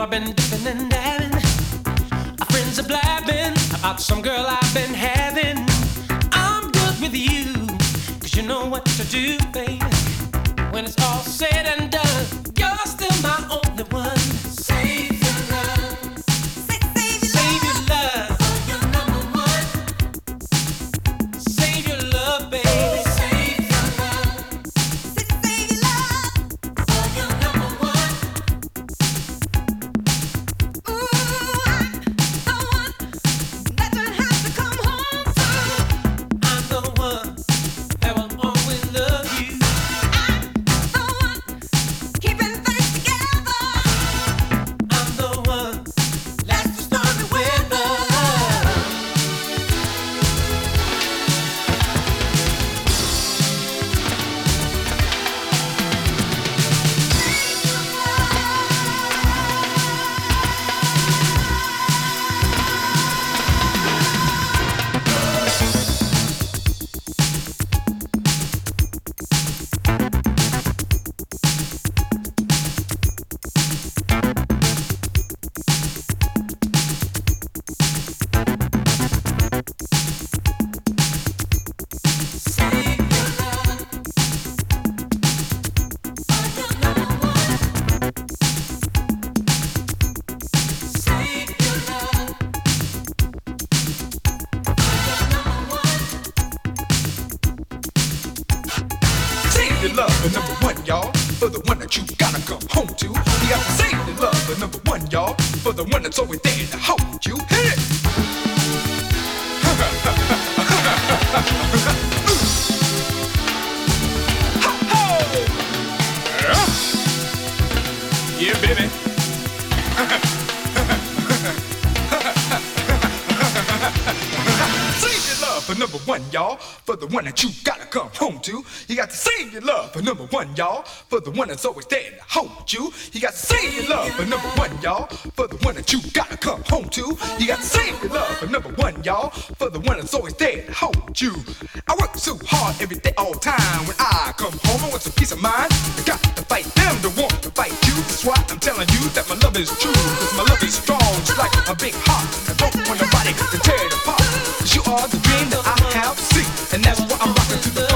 I've been dipping and dabbing. My friends are blabbing about some girl I've been having. I'm good with you, cause you know what to do, baby. When it's all said and done, you're still my only number one, y'all, for the one that's always there to hold you. Hit it! Yeah, baby. One, y'all, for the one that you gotta come home to. You got to save your love for number one, y'all, for the one that's always there to hold you. You got to save your love for number one, y'all, for the one that you gotta come home to. You got to save your love for number one, y'all, for the one that's always there to hold you. I work so hard every day, all time. When I come home, I want some peace of mind. I got to fight them to want to fight you. That's why I'm telling you that my love is true. Cause my love is strong, just like a big heart. I don't want nobody to tear it apart. You are the dream that I have seen. And that's why I'm rocking to the